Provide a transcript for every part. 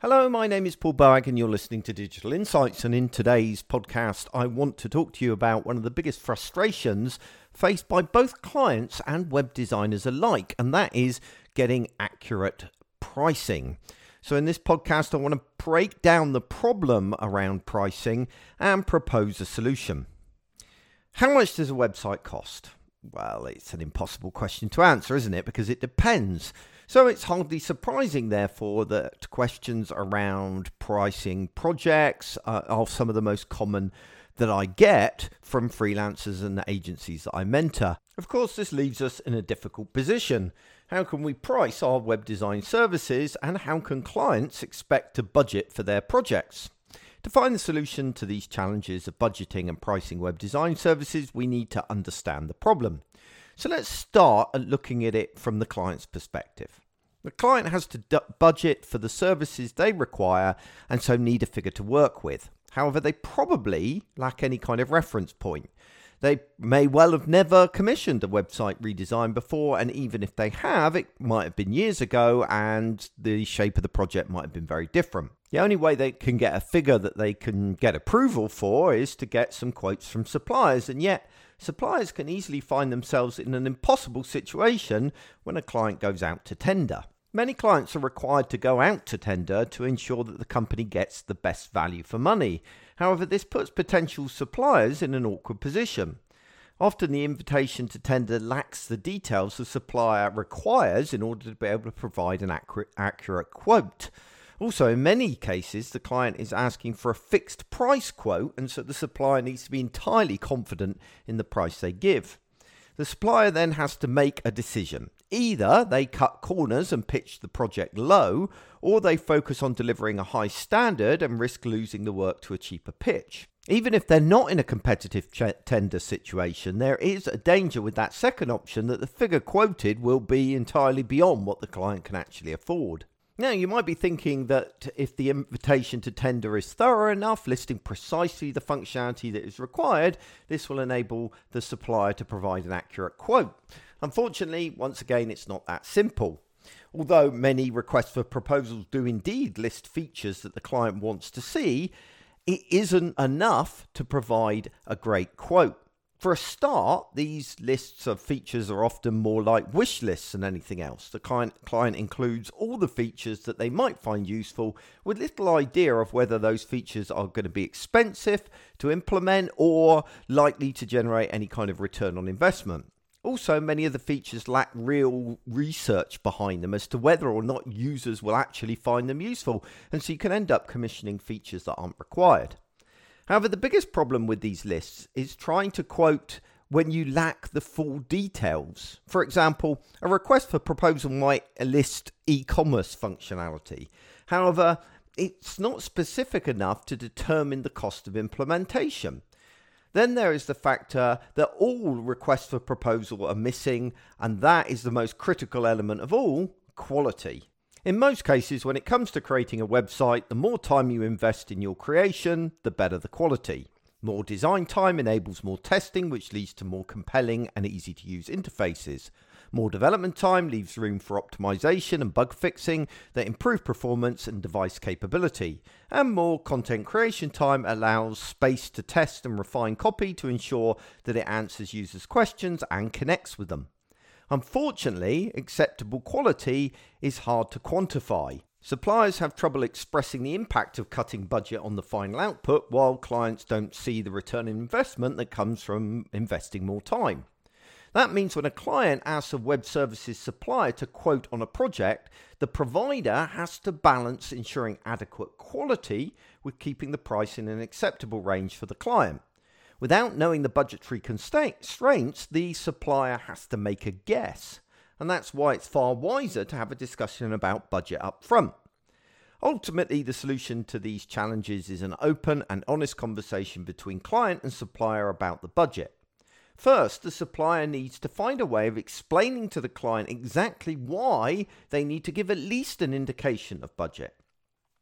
Hello, my name is Paul Boag, and you're listening to Digital Insights. And in today's podcast, I want to talk to you about one of the biggest frustrations faced by both clients and web designers alike, and that is getting accurate pricing. So, in this podcast, I want to break down the problem around pricing and propose a solution. How much does a website cost? Well, it's an impossible question to answer, isn't it? Because it depends. So it's hardly surprising, therefore, that questions around pricing projects uh, are some of the most common that I get from freelancers and agencies that I mentor. Of course, this leaves us in a difficult position. How can we price our web design services and how can clients expect to budget for their projects? To find the solution to these challenges of budgeting and pricing web design services, we need to understand the problem. So let's start at looking at it from the client's perspective. The client has to d- budget for the services they require and so need a figure to work with. However, they probably lack any kind of reference point. They may well have never commissioned a website redesign before, and even if they have, it might have been years ago and the shape of the project might have been very different. The only way they can get a figure that they can get approval for is to get some quotes from suppliers, and yet suppliers can easily find themselves in an impossible situation when a client goes out to tender. Many clients are required to go out to tender to ensure that the company gets the best value for money. However, this puts potential suppliers in an awkward position. Often the invitation to tender lacks the details the supplier requires in order to be able to provide an accurate, accurate quote. Also, in many cases, the client is asking for a fixed price quote, and so the supplier needs to be entirely confident in the price they give. The supplier then has to make a decision. Either they cut corners and pitch the project low, or they focus on delivering a high standard and risk losing the work to a cheaper pitch. Even if they're not in a competitive ch- tender situation, there is a danger with that second option that the figure quoted will be entirely beyond what the client can actually afford. Now, you might be thinking that if the invitation to tender is thorough enough, listing precisely the functionality that is required, this will enable the supplier to provide an accurate quote. Unfortunately, once again, it's not that simple. Although many requests for proposals do indeed list features that the client wants to see, it isn't enough to provide a great quote. For a start, these lists of features are often more like wish lists than anything else. The client, client includes all the features that they might find useful with little idea of whether those features are going to be expensive to implement or likely to generate any kind of return on investment. Also, many of the features lack real research behind them as to whether or not users will actually find them useful, and so you can end up commissioning features that aren't required. However, the biggest problem with these lists is trying to quote when you lack the full details. For example, a request for proposal might list e commerce functionality. However, it's not specific enough to determine the cost of implementation. Then there is the factor that all requests for proposal are missing, and that is the most critical element of all quality. In most cases, when it comes to creating a website, the more time you invest in your creation, the better the quality. More design time enables more testing, which leads to more compelling and easy to use interfaces. More development time leaves room for optimization and bug fixing that improve performance and device capability. And more content creation time allows space to test and refine copy to ensure that it answers users' questions and connects with them. Unfortunately, acceptable quality is hard to quantify. Suppliers have trouble expressing the impact of cutting budget on the final output, while clients don't see the return on investment that comes from investing more time. That means when a client asks a web services supplier to quote on a project, the provider has to balance ensuring adequate quality with keeping the price in an acceptable range for the client. Without knowing the budgetary constraints, the supplier has to make a guess. And that's why it's far wiser to have a discussion about budget up front. Ultimately, the solution to these challenges is an open and honest conversation between client and supplier about the budget. First, the supplier needs to find a way of explaining to the client exactly why they need to give at least an indication of budget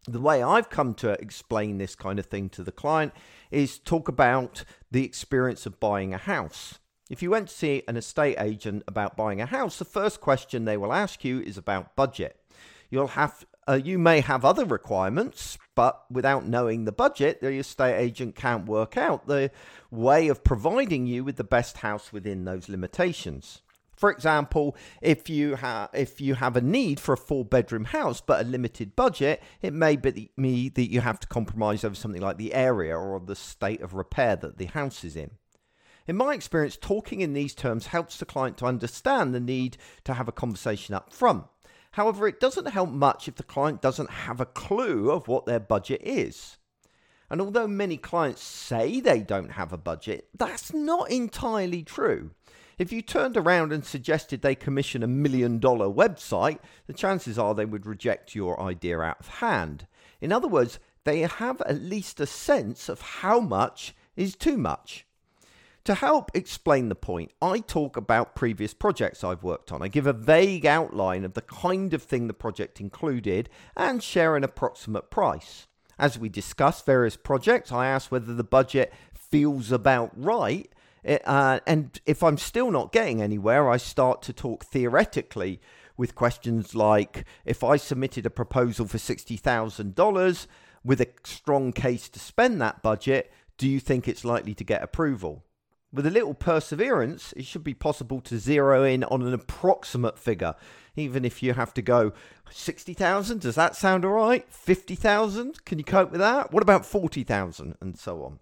the way I've come to explain this kind of thing to the client is talk about the experience of buying a house. If you went to see an estate agent about buying a house, the first question they will ask you is about budget. You'll have Uh, you may have other requirements, but without knowing the budget, the estate agent can't work out the way of providing you with the best house within those limitations. For example, if you have if you have a need for a four bedroom house but a limited budget, it may be me that you have to compromise over something like the area or the state of repair that the house is in. In my experience, talking in these terms helps the client to understand the need to have a conversation up front. However, it doesn't help much if the client doesn't have a clue of what their budget is. And although many clients say they don't have a budget, that's not entirely true. If you turned around and suggested they commission a million dollar website, the chances are they would reject your idea out of hand. In other words, they have at least a sense of how much is too much. To help explain the point, I talk about previous projects I've worked on. I give a vague outline of the kind of thing the project included and share an approximate price. As we discuss various projects, I ask whether the budget feels about right. Uh, and if I'm still not getting anywhere, I start to talk theoretically with questions like if I submitted a proposal for $60,000 with a strong case to spend that budget, do you think it's likely to get approval? With a little perseverance, it should be possible to zero in on an approximate figure, even if you have to go 60,000. Does that sound all right? 50,000? Can you cope with that? What about 40,000? And so on.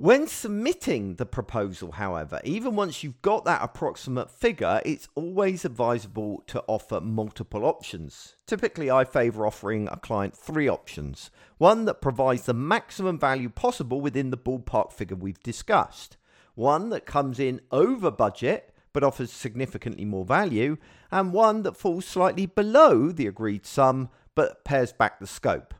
When submitting the proposal, however, even once you've got that approximate figure, it's always advisable to offer multiple options. Typically, I favour offering a client three options one that provides the maximum value possible within the ballpark figure we've discussed, one that comes in over budget but offers significantly more value, and one that falls slightly below the agreed sum but pares back the scope.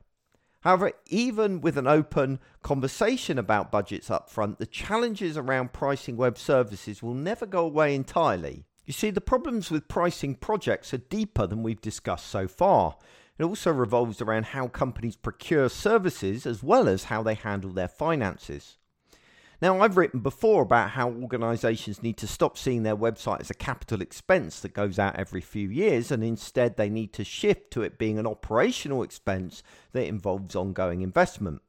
However, even with an open conversation about budgets up front, the challenges around pricing web services will never go away entirely. You see, the problems with pricing projects are deeper than we've discussed so far. It also revolves around how companies procure services as well as how they handle their finances. Now, I've written before about how organisations need to stop seeing their website as a capital expense that goes out every few years, and instead they need to shift to it being an operational expense that involves ongoing investment.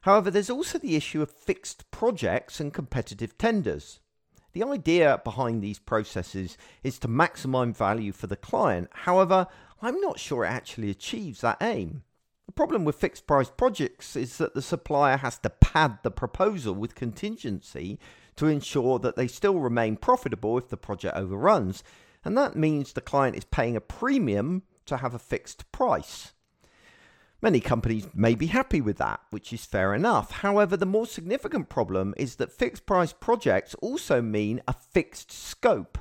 However, there's also the issue of fixed projects and competitive tenders. The idea behind these processes is to maximize value for the client. However, I'm not sure it actually achieves that aim. The problem with fixed price projects is that the supplier has to pad the proposal with contingency to ensure that they still remain profitable if the project overruns, and that means the client is paying a premium to have a fixed price. Many companies may be happy with that, which is fair enough. However, the more significant problem is that fixed price projects also mean a fixed scope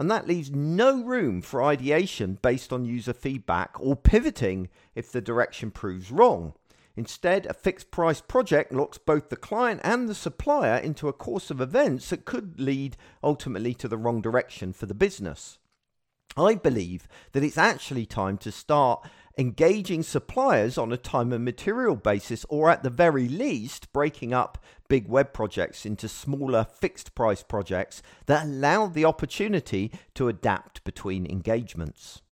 and that leaves no room for ideation based on user feedback or pivoting if the direction proves wrong. Instead, a fixed price project locks both the client and the supplier into a course of events that could lead ultimately to the wrong direction for the business. I believe that it's actually time to start engaging suppliers on a time and material basis, or at the very least, breaking up big web projects into smaller fixed price projects that allow the opportunity to adapt between engagements.